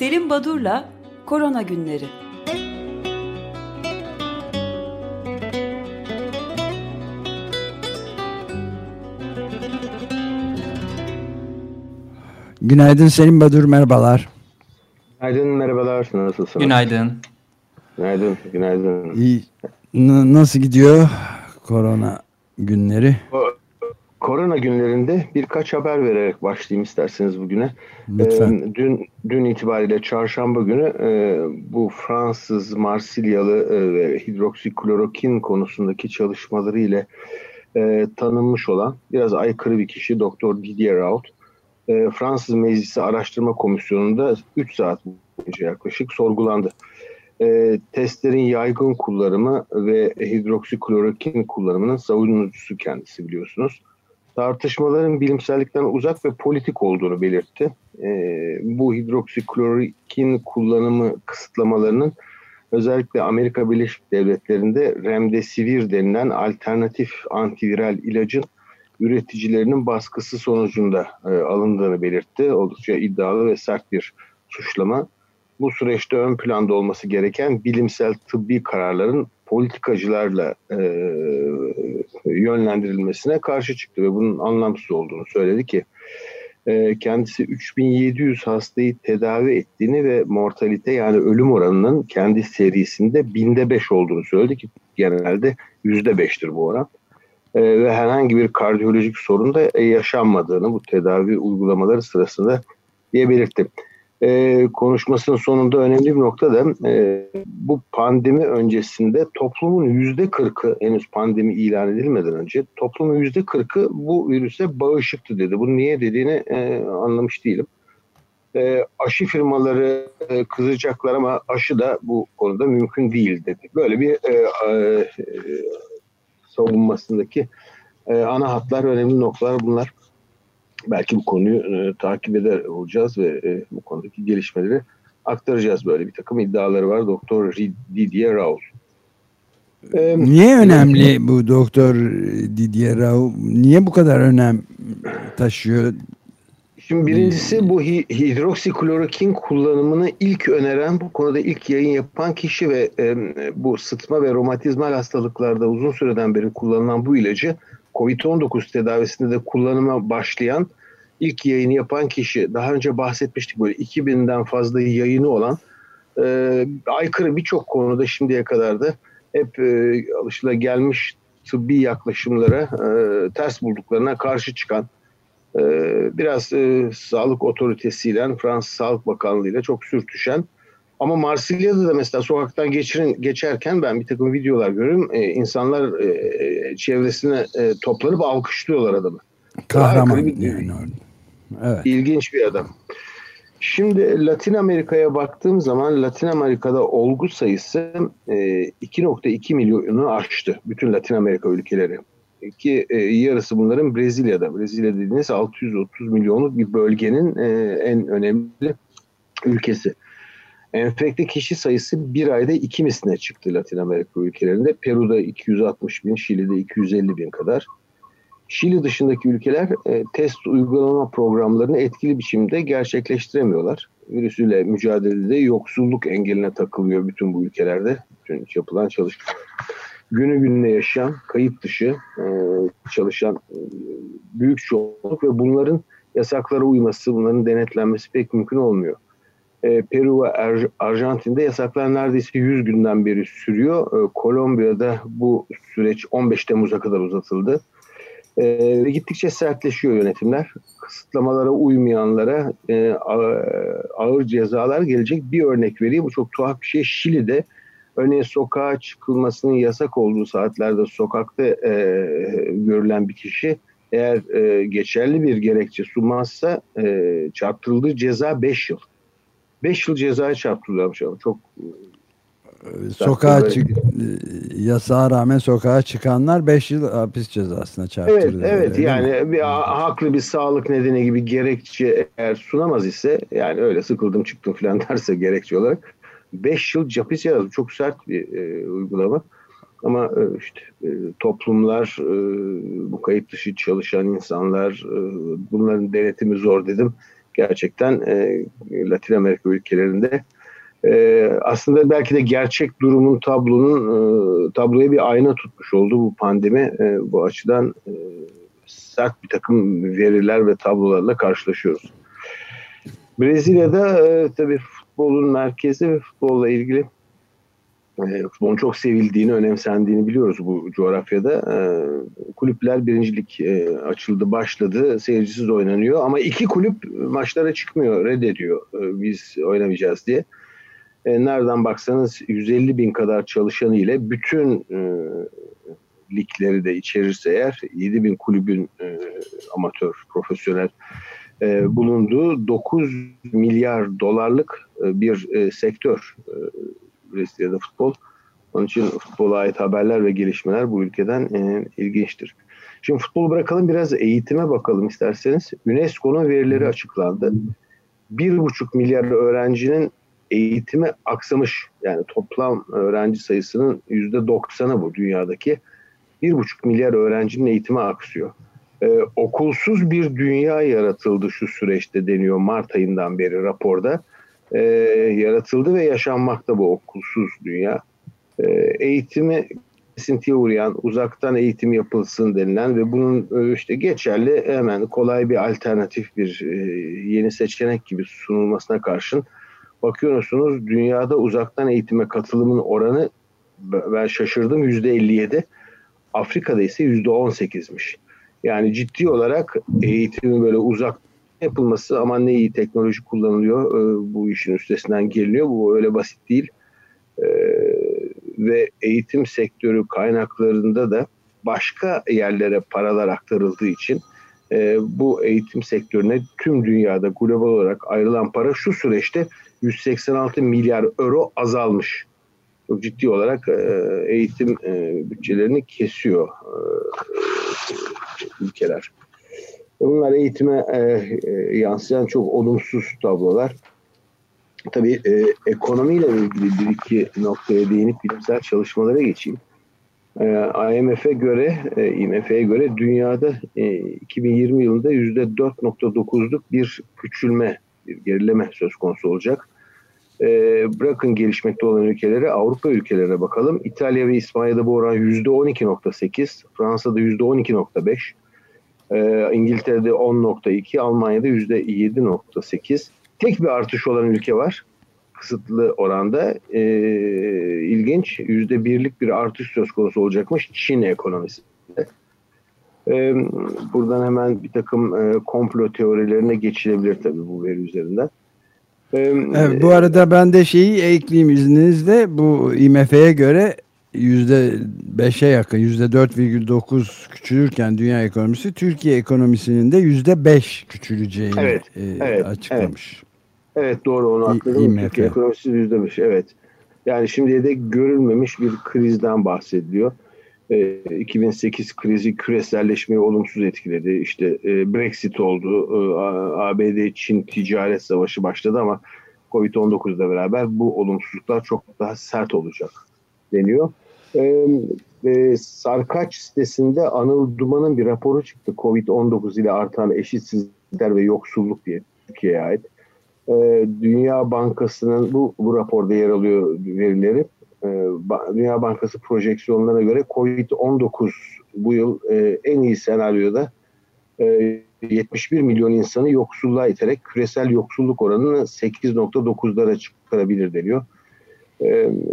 Selim Badur'la Korona Günleri. Günaydın Selim Badur, merhabalar. Günaydın, merhabalar. Nasılsınız? Günaydın. Günaydın, günaydın. İyi. N- nasıl gidiyor korona günleri? Korona günlerinde birkaç haber vererek başlayayım isterseniz bugüne. Lütfen. Ee, dün dün itibariyle çarşamba günü e, bu Fransız Marsilyalı e, ve hidroksiklorokin konusundaki çalışmaları ile e, tanınmış olan biraz aykırı bir kişi Doktor Didier Raoult e, Fransız Meclisi Araştırma Komisyonu'nda 3 saat boyunca yaklaşık sorgulandı. E, testlerin yaygın kullanımı ve hidroksiklorokin kullanımının savunucusu kendisi biliyorsunuz. Tartışmaların bilimsellikten uzak ve politik olduğunu belirtti. E, bu hidroksiklorokin kullanımı kısıtlamalarının özellikle Amerika Birleşik Devletleri'nde remdesivir denilen alternatif antiviral ilacın üreticilerinin baskısı sonucunda e, alındığını belirtti. Oldukça iddialı ve sert bir suçlama. Bu süreçte ön planda olması gereken bilimsel tıbbi kararların politikacılarla e, yönlendirilmesine karşı çıktı ve bunun anlamsız olduğunu söyledi ki e, kendisi 3700 hastayı tedavi ettiğini ve mortalite yani ölüm oranının kendi serisinde binde 5 olduğunu söyledi ki genelde yüzde beştir bu oran e, ve herhangi bir kardiyolojik sorun da yaşanmadığını bu tedavi uygulamaları sırasında diye belirtti. E, konuşmasının sonunda önemli bir nokta da e, bu pandemi öncesinde toplumun yüzde kırkı henüz pandemi ilan edilmeden önce toplumun yüzde kırkı bu virüse bağışıktı dedi. Bunu niye dediğini e, anlamış değilim. E, aşı firmaları e, kızacaklar ama aşı da bu konuda mümkün değil dedi. Böyle bir e, e, savunmasındaki e, ana hatlar, önemli noktalar bunlar. Belki bu konuyu e, takip eder olacağız ve e, bu konudaki gelişmeleri aktaracağız. Böyle bir takım iddiaları var Doktor Didier Raoult. Ee, niye önemli bu Doktor Didier Raoult? Niye bu kadar önem taşıyor? Şimdi birincisi bu hidroksiklorokin kullanımını ilk öneren, bu konuda ilk yayın yapan kişi ve e, bu sıtma ve romatizmal hastalıklarda uzun süreden beri kullanılan bu ilacı COVID-19 tedavisinde de kullanıma başlayan ilk yayını yapan kişi. Daha önce bahsetmiştik böyle 2000'den fazla yayını olan e, aykırı birçok konuda şimdiye kadar da hep e, alışılagelmiş tıbbi yaklaşımlara e, ters bulduklarına karşı çıkan ee, biraz e, sağlık otoritesiyle Fransız Sağlık Bakanlığı ile çok sürtüşen ama Marsilya'da da mesela sokaktan geçirin, geçerken ben bir takım videolar görüyorum. Ee, insanlar e, çevresine e, toplanıp alkışlıyorlar adamı. Kahraman bir, yani. Evet. İlginç bir adam. Şimdi Latin Amerika'ya baktığım zaman Latin Amerika'da olgu sayısı e, 2.2 milyonu aştı. Bütün Latin Amerika ülkeleri ki e, yarısı bunların Brezilya'da. Brezilya dediğiniz 630 milyonluk bir bölgenin e, en önemli ülkesi. Enfekte kişi sayısı bir ayda iki misline çıktı Latin Amerika ülkelerinde. Peru'da 260 bin, Şili'de 250 bin kadar. Şili dışındaki ülkeler e, test uygulama programlarını etkili biçimde gerçekleştiremiyorlar. Virüsüyle mücadelede yoksulluk engeline takılıyor bütün bu ülkelerde. Bütün yapılan çalışmalar günü gününe yaşayan, kayıp dışı e, çalışan e, büyük çoğunluk ve bunların yasaklara uyması, bunların denetlenmesi pek mümkün olmuyor. E, Peru ve Ar Arjantin'de yasaklar neredeyse 100 günden beri sürüyor. E, Kolombiya'da bu süreç 15 Temmuz'a kadar uzatıldı. E, ve gittikçe sertleşiyor yönetimler. Kısıtlamalara uymayanlara e, ağır cezalar gelecek. Bir örnek vereyim, bu çok tuhaf bir şey. Şili'de Örneğin sokağa çıkılmasının yasak olduğu saatlerde sokakta e, görülen bir kişi eğer e, geçerli bir gerekçe sunmazsa e, çarptırıldığı ceza 5 yıl. 5 yıl cezaya çarptırılıyormuş ama çok e, sokağa çık yasağa rağmen sokağa çıkanlar 5 yıl hapis cezasına çarptırılıyor. Evet, evet yani bir haklı bir sağlık nedeni gibi gerekçe eğer sunamaz ise yani öyle sıkıldım çıktım falan derse gerekçe olarak 5 yıl hapis yazdı. Çok sert bir e, uygulama. Ama e, işte e, toplumlar, e, bu kayıp dışı çalışan insanlar, e, bunların denetimi zor dedim. Gerçekten e, Latin Amerika ülkelerinde e, aslında belki de gerçek durumun tablonun e, tabloya bir ayna tutmuş oldu bu pandemi. E, bu açıdan e, sert bir takım veriler ve tablolarla karşılaşıyoruz. Brezilya'da e, tabii futbolun merkezi ve futbolla ilgili e, futbolun çok sevildiğini, önemsendiğini biliyoruz bu coğrafyada. E, kulüpler birincilik e, açıldı, başladı. Seyircisiz oynanıyor ama iki kulüp maçlara çıkmıyor, reddediyor e, biz oynamayacağız diye. E, nereden baksanız 150 bin kadar çalışanı ile bütün ligleri de içerirse eğer 7 bin kulübün amatör, profesyonel bulunduğu 9 milyar dolarlık bir sektör Brezilya'da futbol. Onun için futbola ait haberler ve gelişmeler bu ülkeden e, ilginçtir. Şimdi futbolu bırakalım biraz eğitime bakalım isterseniz. UNESCO'nun verileri açıklandı. 1,5 milyar öğrencinin eğitimi aksamış. Yani toplam öğrenci sayısının %90'ı bu dünyadaki. 1,5 milyar öğrencinin eğitimi aksıyor. Ee, okulsuz bir dünya yaratıldı şu süreçte deniyor Mart ayından beri raporda. Ee, yaratıldı ve yaşanmakta bu okulsuz dünya. Ee, eğitimi kesintiye uğrayan, uzaktan eğitim yapılsın denilen ve bunun e, işte geçerli hemen kolay bir alternatif bir e, yeni seçenek gibi sunulmasına karşın bakıyorsunuz dünyada uzaktan eğitime katılımın oranı ben şaşırdım yüzde 57. Afrika'da ise yüzde 18'miş. Yani ciddi olarak eğitimin böyle uzak yapılması aman ne iyi teknoloji kullanılıyor e, bu işin üstesinden geliniyor. Bu öyle basit değil. E, ve eğitim sektörü kaynaklarında da başka yerlere paralar aktarıldığı için e, bu eğitim sektörüne tüm dünyada global olarak ayrılan para şu süreçte 186 milyar euro azalmış. Çok ciddi olarak e, eğitim e, bütçelerini kesiyor e, ülkeler. Bunlar eğitime yansıyan çok olumsuz tablolar. Tabii ekonomiyle ilgili bir iki noktaya değinip bilimsel çalışmalara geçeyim. IMF'e göre, IMF'ye göre dünyada 2020 yılında %4.9'luk bir küçülme, bir gerileme söz konusu olacak. E, bırakın gelişmekte olan ülkelere, Avrupa ülkelerine bakalım. İtalya ve İspanya'da bu oran %12.8, Fransa'da %12.5, e, İngiltere'de 10.2, Almanya'da %7.8. Tek bir artış olan ülke var kısıtlı oranda. E, ilginç, %1'lik bir artış söz konusu olacakmış Çin ekonomisinde. E, buradan hemen bir takım e, komplo teorilerine geçilebilir tabii bu veri üzerinden. Evet, bu arada ben de şeyi ekleyeyim izninizle. Bu IMF'ye göre %5'e yakın %4,9 küçülürken dünya ekonomisi Türkiye ekonomisinin de %5 küçüleceğini evet, e, evet, açıklamış. Evet. evet doğru onu atladım. Türkiye ekonomisi %5 evet. Yani şimdiye de görülmemiş bir krizden bahsediliyor. 2008 krizi küreselleşmeyi olumsuz etkiledi. İşte e, Brexit oldu, e, ABD-Çin ticaret savaşı başladı ama Covid-19'la beraber bu olumsuzluklar çok daha sert olacak deniyor. E, Sarkaç sitesinde Anıl Duman'ın bir raporu çıktı. Covid-19 ile artan eşitsizlikler ve yoksulluk diye Türkiye'ye ait. Dünya Bankası'nın bu, bu raporda yer alıyor verileri. E, Dünya Bankası projeksiyonlarına göre Covid-19 bu yıl e, en iyi senaryoda 71 e, milyon insanı yoksulluğa iterek küresel yoksulluk oranını 8.9'lara çıkarabilir deniyor.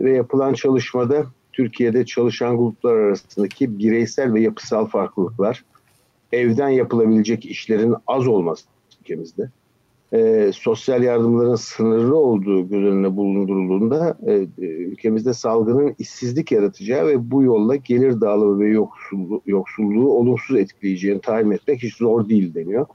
Ve yapılan çalışmada Türkiye'de çalışan gruplar arasındaki bireysel ve yapısal farklılıklar, evden yapılabilecek işlerin az olması ülkemizde, e, sosyal yardımların sınırlı olduğu göz önüne bulundurulduğunda e, e, ülkemizde salgının işsizlik yaratacağı ve bu yolla gelir dağılımı ve yoksulluğu, yoksulluğu olumsuz etkileyeceğini tayin etmek hiç zor değil deniyor.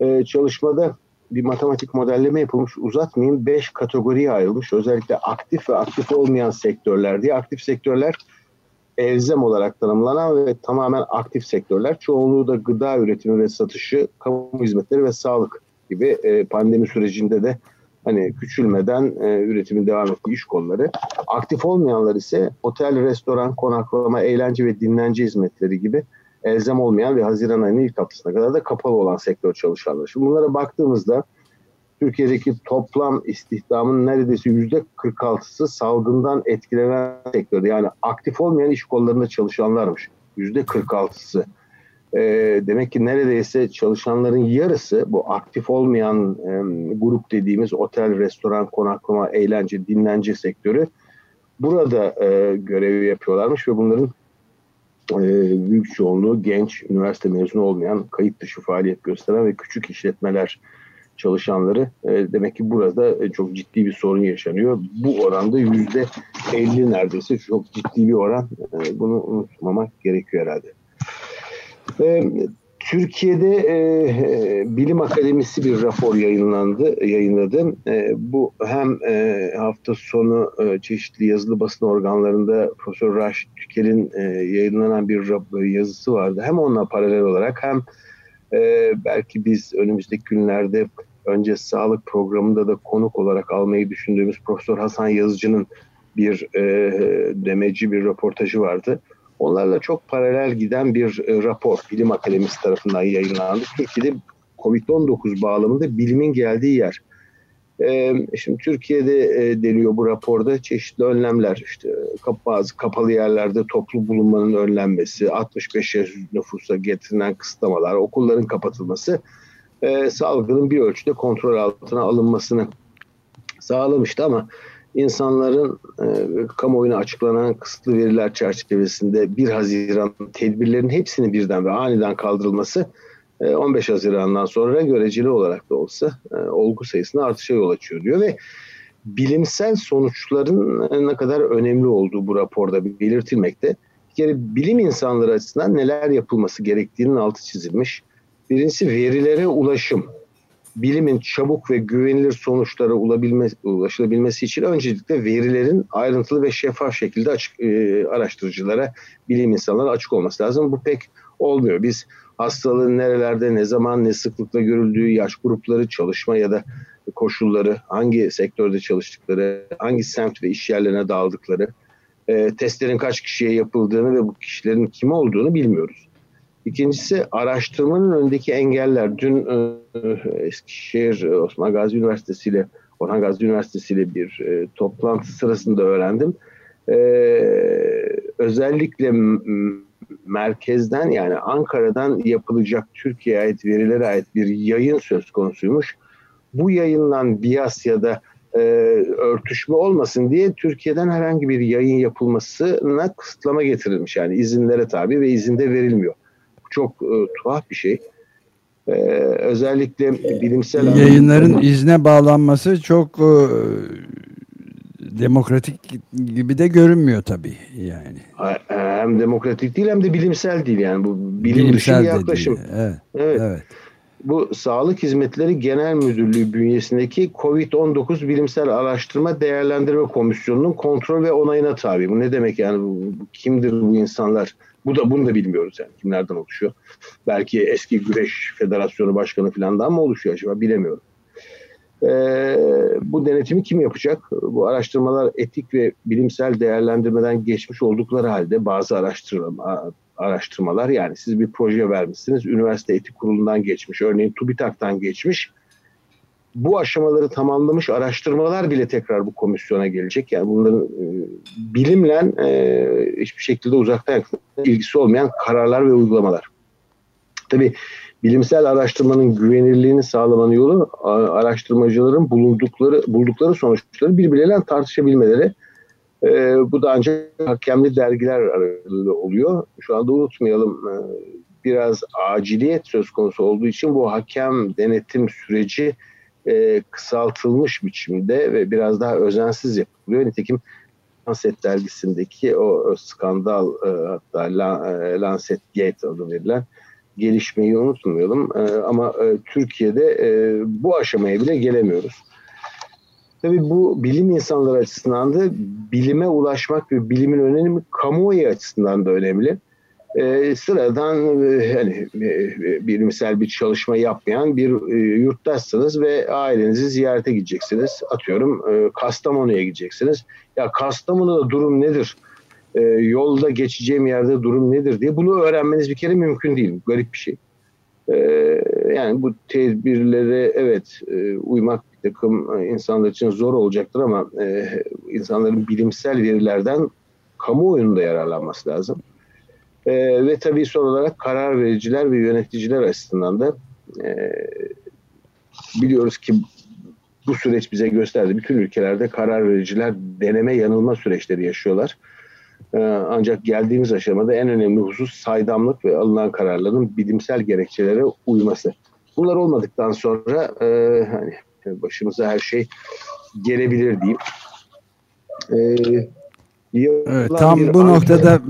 E, çalışmada bir matematik modelleme yapılmış uzatmayayım. Beş kategoriye ayrılmış. Özellikle aktif ve aktif olmayan sektörler diye. Aktif sektörler elzem olarak tanımlanan ve tamamen aktif sektörler. Çoğunluğu da gıda üretimi ve satışı, kamu hizmetleri ve sağlık gibi e, pandemi sürecinde de hani küçülmeden e, üretimin devam ettiği iş kolları. Aktif olmayanlar ise otel, restoran, konaklama, eğlence ve dinlence hizmetleri gibi elzem olmayan ve Haziran ayının ilk haftasına kadar da kapalı olan sektör çalışanları. Şimdi bunlara baktığımızda Türkiye'deki toplam istihdamın neredeyse yüzde 46'sı salgından etkilenen sektörde. Yani aktif olmayan iş kollarında çalışanlarmış. Yüzde 46'sı. E, demek ki neredeyse çalışanların yarısı bu aktif olmayan e, grup dediğimiz otel, restoran, konaklama, eğlence, dinlence sektörü burada e, görevi yapıyorlarmış ve bunların büyük çoğunluğu genç, üniversite mezunu olmayan, kayıt dışı faaliyet gösteren ve küçük işletmeler çalışanları. E, demek ki burada e, çok ciddi bir sorun yaşanıyor. Bu oranda yüzde 50 neredeyse çok ciddi bir oran. E, bunu unutmamak gerekiyor herhalde. E, Türkiye'de e, e, Bilim Akademisi bir rapor yayınlandı, yayınladı. E, bu hem e, hafta sonu e, çeşitli yazılı basın organlarında Profesör Raşit Tükel'in e, yayınlanan bir yazısı vardı. Hem onunla paralel olarak hem e, belki biz önümüzdeki günlerde önce sağlık programında da konuk olarak almayı düşündüğümüz Profesör Hasan Yazıcı'nın bir e, demeci bir röportajı vardı. Onlarla çok paralel giden bir e, rapor Bilim Akademisi tarafından yayınlandı. Türkiye'de COVID-19 bağlamında bilimin geldiği yer. E, şimdi Türkiye'de e, deniyor bu raporda çeşitli önlemler işte bazı kapalı yerlerde toplu bulunmanın önlenmesi, 65 yaş nüfusa getirilen kısıtlamalar, okulların kapatılması e, salgının bir ölçüde kontrol altına alınmasını sağlamıştı ama insanların e, kamuoyuna açıklanan kısıtlı veriler çerçevesinde 1 Haziran tedbirlerin hepsini birden ve aniden kaldırılması e, 15 Haziran'dan sonra göreceli olarak da olsa e, olgu sayısında artışa yol açıyor diyor ve bilimsel sonuçların ne kadar önemli olduğu bu raporda belirtilmekte. Bir kere bilim insanları açısından neler yapılması gerektiğinin altı çizilmiş. Birincisi verilere ulaşım bilimin çabuk ve güvenilir sonuçlara ulaşılabilmesi için öncelikle verilerin ayrıntılı ve şeffaf şekilde açık e, araştırıcılara, bilim insanlara açık olması lazım. Bu pek olmuyor. Biz hastalığın nerelerde, ne zaman, ne sıklıkla görüldüğü, yaş grupları, çalışma ya da koşulları, hangi sektörde çalıştıkları, hangi semt ve iş yerlerine dağıldıkları, e, testlerin kaç kişiye yapıldığını ve bu kişilerin kim olduğunu bilmiyoruz. İkincisi araştırmanın önündeki engeller. Dün e, Eskişehir e, Osman Gazi Üniversitesi ile Orhan Gazi Üniversitesi ile bir e, toplantı sırasında öğrendim. E, özellikle merkezden yani Ankara'dan yapılacak Türkiye'ye ait verilere ait bir yayın söz konusuymuş. Bu yayınlan bias ya da e, örtüşme olmasın diye Türkiye'den herhangi bir yayın yapılmasına kısıtlama getirilmiş. Yani izinlere tabi ve izinde verilmiyor çok e, tuhaf bir şey. Ee, özellikle bilimsel yayınların anlamda... izne bağlanması çok e, demokratik gibi de görünmüyor tabii yani. E, hem demokratik değil hem de bilimsel değil yani bu bilim bilimsel dışı bir yaklaşım. Değil. Evet. evet. evet. Bu Sağlık Hizmetleri Genel Müdürlüğü bünyesindeki COVID-19 Bilimsel Araştırma Değerlendirme Komisyonu'nun kontrol ve onayına tabi. Bu ne demek yani? Bu kimdir bu insanlar? Bu da bunu da bilmiyoruz yani kimlerden oluşuyor. Belki eski güreş federasyonu başkanı falan mı oluşuyor acaba bilemiyorum. Ee, bu denetimi kim yapacak? Bu araştırmalar etik ve bilimsel değerlendirmeden geçmiş oldukları halde bazı araştırma, araştırmalar yani siz bir proje vermişsiniz, üniversite etik kurulundan geçmiş, örneğin TÜBİTAK'tan geçmiş bu aşamaları tamamlamış araştırmalar bile tekrar bu komisyona gelecek. Yani bunların e, bilimle e, hiçbir şekilde uzaktan ilgisi olmayan kararlar ve uygulamalar. Tabii bilimsel araştırmanın güvenirliğini sağlamanın yolu araştırmacıların bulundukları buldukları sonuçları birbirleriyle tartışabilmeleri. E, bu da ancak hakemli dergiler arasında oluyor. Şu anda unutmayalım e, biraz aciliyet söz konusu olduğu için bu hakem denetim süreci e, kısaltılmış biçimde ve biraz daha özensiz yapılıyor. Nitekim Lancet dergisindeki o, skandal e, hatta e, Lancet Gate adı verilen gelişmeyi unutmayalım. E, ama e, Türkiye'de e, bu aşamaya bile gelemiyoruz. Tabii bu bilim insanları açısından da bilime ulaşmak ve bilimin önemi kamuoyu açısından da önemli e, sıradan e, hani e, bilimsel bir çalışma yapmayan bir e, yurttaşsınız ve ailenizi ziyarete gideceksiniz. Atıyorum e, Kastamonu'ya gideceksiniz. Ya Kastamonu'da durum nedir? E, yolda geçeceğim yerde durum nedir diye bunu öğrenmeniz bir kere mümkün değil. Garip bir şey. E, yani bu tedbirlere evet e, uymak bir takım e, insanlar için zor olacaktır ama e, insanların bilimsel verilerden kamuoyunda yararlanması lazım. E, ve tabii son olarak karar vericiler ve yöneticiler açısından da e, biliyoruz ki bu süreç bize gösterdi. Bütün ülkelerde karar vericiler deneme yanılma süreçleri yaşıyorlar. Ee, ancak geldiğimiz aşamada en önemli husus saydamlık ve alınan kararların bilimsel gerekçelere uyması. Bunlar olmadıktan sonra e, hani başımıza her şey gelebilir diyeyim. Ee, evet, tam bu noktada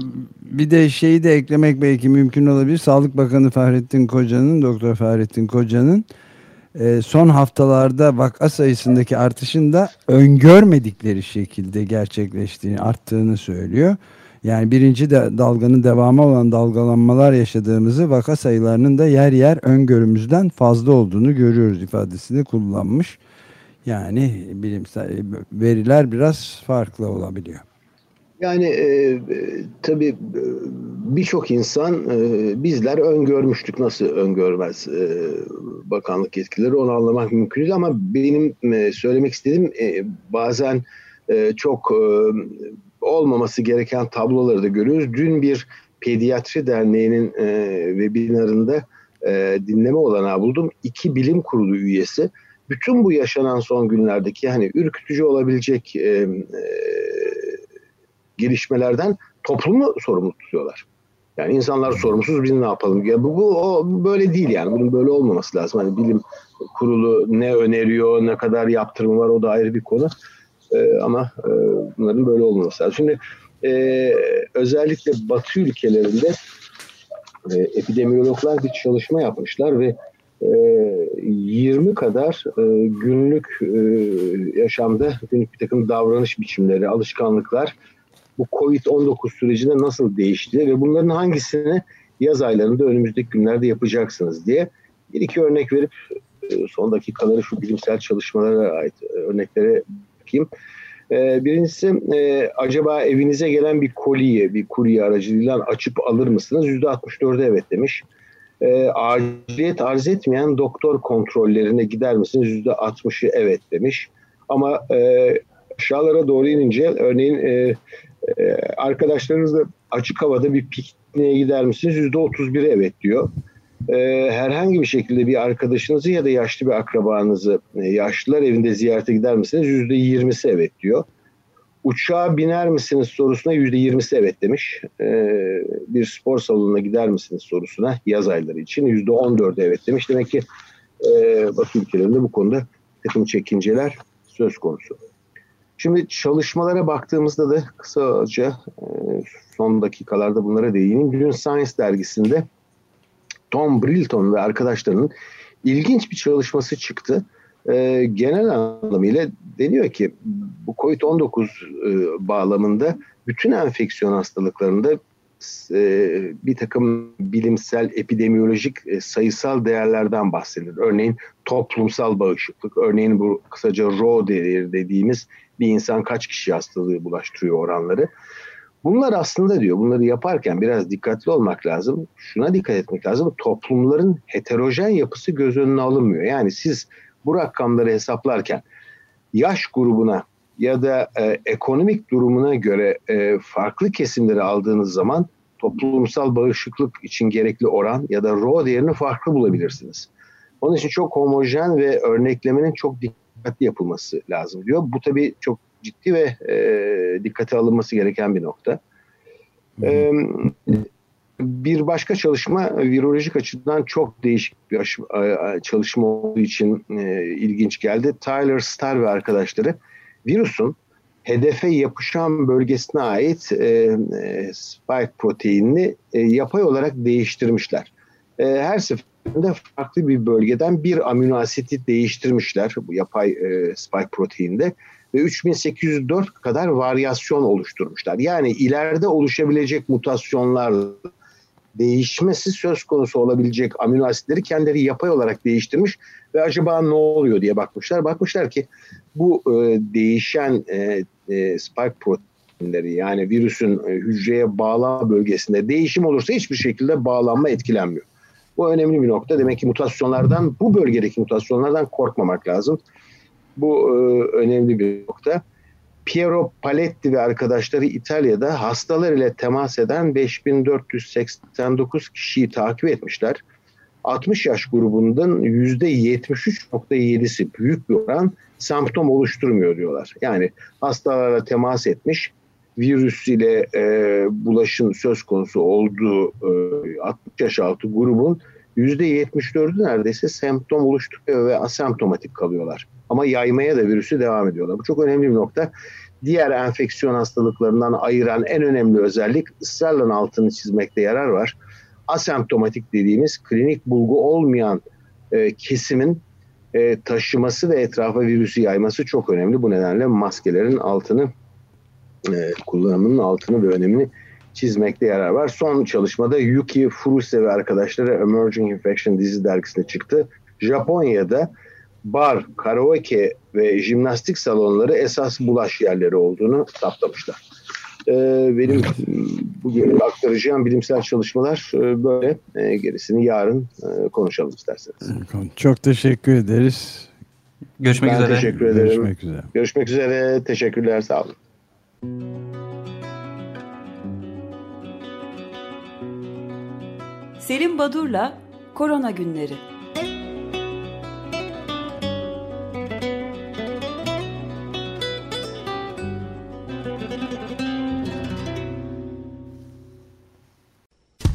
bir de şeyi de eklemek belki mümkün olabilir. Sağlık Bakanı Fahrettin Koca'nın, Doktor Fahrettin Koca'nın e, son haftalarda vaka sayısındaki artışın da öngörmedikleri şekilde gerçekleştiğini, arttığını söylüyor. Yani birinci de dalganın devamı olan dalgalanmalar yaşadığımızı vaka sayılarının da yer yer öngörümüzden fazla olduğunu görüyoruz ifadesini kullanmış. Yani bilimsel veriler biraz farklı olabiliyor. Yani e, e, tabii e, birçok insan e, bizler öngörmüştük. Nasıl öngörmez e, bakanlık yetkileri onu anlamak mümkün değil ama benim e, söylemek istediğim e, bazen e, çok e, olmaması gereken tabloları da görüyoruz. Dün bir pediatri derneğinin e, webinarında e, dinleme olanağı buldum. İki bilim kurulu üyesi bütün bu yaşanan son günlerdeki hani ürkütücü olabilecek e, e, gelişmelerden toplumu sorumlu tutuyorlar. Yani insanlar sorumsuz biz ne yapalım? Ya bu, bu o, böyle değil yani. Bunun böyle olmaması lazım. Hani bilim kurulu ne öneriyor, ne kadar yaptırımı var o da ayrı bir konu. Ee, ama e, bunların böyle olmaması lazım. Şimdi e, özellikle Batı ülkelerinde e, epidemiyologlar bir çalışma yapmışlar ve e, 20 kadar e, günlük e, yaşamda günlük bir takım davranış biçimleri, alışkanlıklar bu Covid-19 sürecinde nasıl değişti ve bunların hangisini yaz aylarında önümüzdeki günlerde yapacaksınız diye bir iki örnek verip e, son dakikaları şu bilimsel çalışmalara ait e, örneklere bakayım. E, birincisi acaba evinize gelen bir koliye, bir kurye aracılığıyla açıp alır mısınız? %64'e evet demiş. Aciliyet arz etmeyen doktor kontrollerine gider misiniz? %60'ı evet demiş. Ama aşağılara doğru inince örneğin ee, arkadaşlarınızla açık havada bir pikniğe gider misiniz? %31'i evet diyor. Ee, herhangi bir şekilde bir arkadaşınızı ya da yaşlı bir akrabanızı e, yaşlılar evinde ziyarete gider misiniz? %20'si evet diyor. Uçağa biner misiniz sorusuna %20'si evet demiş. Ee, bir spor salonuna gider misiniz sorusuna yaz ayları için %14'ü evet demiş. Demek ki e, Batı ülkelerinde bu konuda takım çekinceler söz konusu. Şimdi çalışmalara baktığımızda da kısaca e, son dakikalarda bunlara değineyim. Dün Science dergisinde Tom Brilton ve arkadaşlarının ilginç bir çalışması çıktı. E, genel anlamıyla deniyor ki bu COVID-19 e, bağlamında bütün enfeksiyon hastalıklarında bir takım bilimsel, epidemiyolojik sayısal değerlerden bahsedilir. Örneğin toplumsal bağışıklık, örneğin bu kısaca RO değeri dediğimiz bir insan kaç kişi hastalığı bulaştırıyor oranları. Bunlar aslında diyor bunları yaparken biraz dikkatli olmak lazım. Şuna dikkat etmek lazım. Toplumların heterojen yapısı göz önüne alınmıyor. Yani siz bu rakamları hesaplarken yaş grubuna ya da e, ekonomik durumuna göre e, farklı kesimleri aldığınız zaman toplumsal bağışıklık için gerekli oran ya da RO değerini farklı bulabilirsiniz. Onun için çok homojen ve örneklemenin çok dikkatli yapılması lazım diyor. Bu tabii çok ciddi ve e, dikkate alınması gereken bir nokta. E, bir başka çalışma virolojik açıdan çok değişik bir çalışma olduğu için e, ilginç geldi. Tyler Starr ve arkadaşları virüsün hedefe yapışan bölgesine ait e, e, spike proteinini e, yapay olarak değiştirmişler. E, her seferinde farklı bir bölgeden bir amino asiti değiştirmişler bu yapay e, spike proteinde ve 3804 kadar varyasyon oluşturmuşlar. Yani ileride oluşabilecek mutasyonlar değişmesi söz konusu olabilecek amino asitleri kendileri yapay olarak değiştirmiş ve acaba ne oluyor diye bakmışlar. Bakmışlar ki bu e, değişen e, e, spike proteinleri yani virüsün e, hücreye bağlanma bölgesinde değişim olursa hiçbir şekilde bağlanma etkilenmiyor. Bu önemli bir nokta. Demek ki mutasyonlardan, bu bölgedeki mutasyonlardan korkmamak lazım. Bu e, önemli bir nokta. Piero Paletti ve arkadaşları İtalya'da hastalar ile temas eden 5489 kişiyi takip etmişler. 60 yaş grubundan %73.7'si büyük bir oran semptom oluşturmuyor diyorlar. Yani hastalarla temas etmiş, virüs ile e, bulaşın söz konusu olduğu e, 60 yaş altı grubun %74'ü neredeyse semptom oluşturuyor ve asemptomatik kalıyorlar. Ama yaymaya da virüsü devam ediyorlar. Bu çok önemli bir nokta. Diğer enfeksiyon hastalıklarından ayıran en önemli özellik ısrarla altını çizmekte yarar var. Asemptomatik dediğimiz klinik bulgu olmayan e, kesimin e, taşıması ve etrafa virüsü yayması çok önemli. Bu nedenle maskelerin altını e, kullanımının altını ve önemini çizmekte yarar var. Son çalışmada Yuki Furuse ve arkadaşları Emerging Infection dizi dergisine çıktı. Japonya'da bar, karaoke ve jimnastik salonları esas bulaş yerleri olduğunu saptamışlar. Ee, benim bugün aktaracağım bilimsel çalışmalar e, böyle. E, gerisini yarın e, konuşalım isterseniz. Çok teşekkür ederiz. Görüşmek ben üzere. teşekkür ederim. Görüşmek üzere. Görüşmek üzere. Teşekkürler. Sağ olun. Selim Badur'la Korona Günleri.